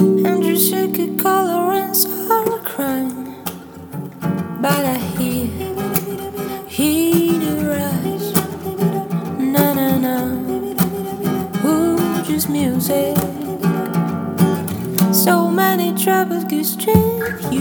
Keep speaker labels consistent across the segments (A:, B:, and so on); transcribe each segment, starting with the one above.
A: And you shake a color and are crying. But I hear, hear the rush. Na na na. Ooh, just music. So many troubles could string you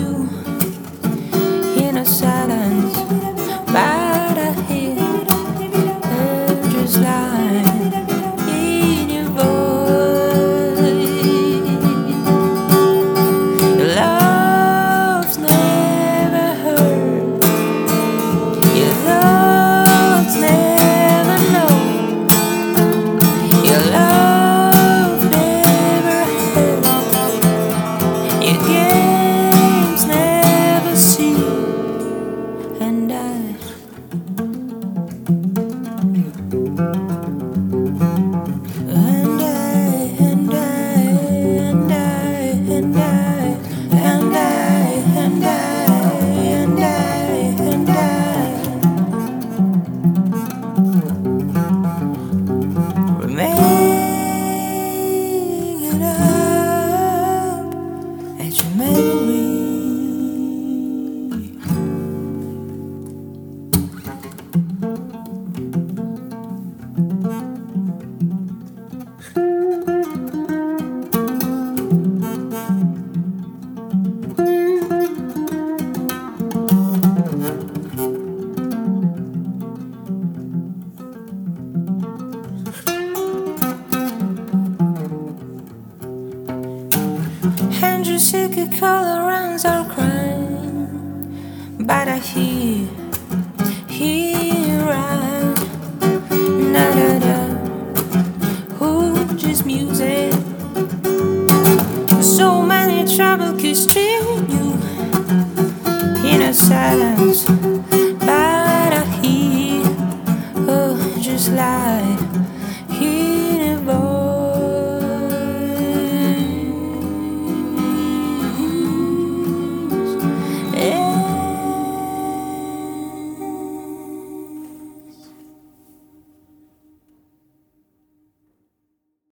A: Make it up You seek color and are crying. But I hear silence, but I hear, oh, just like.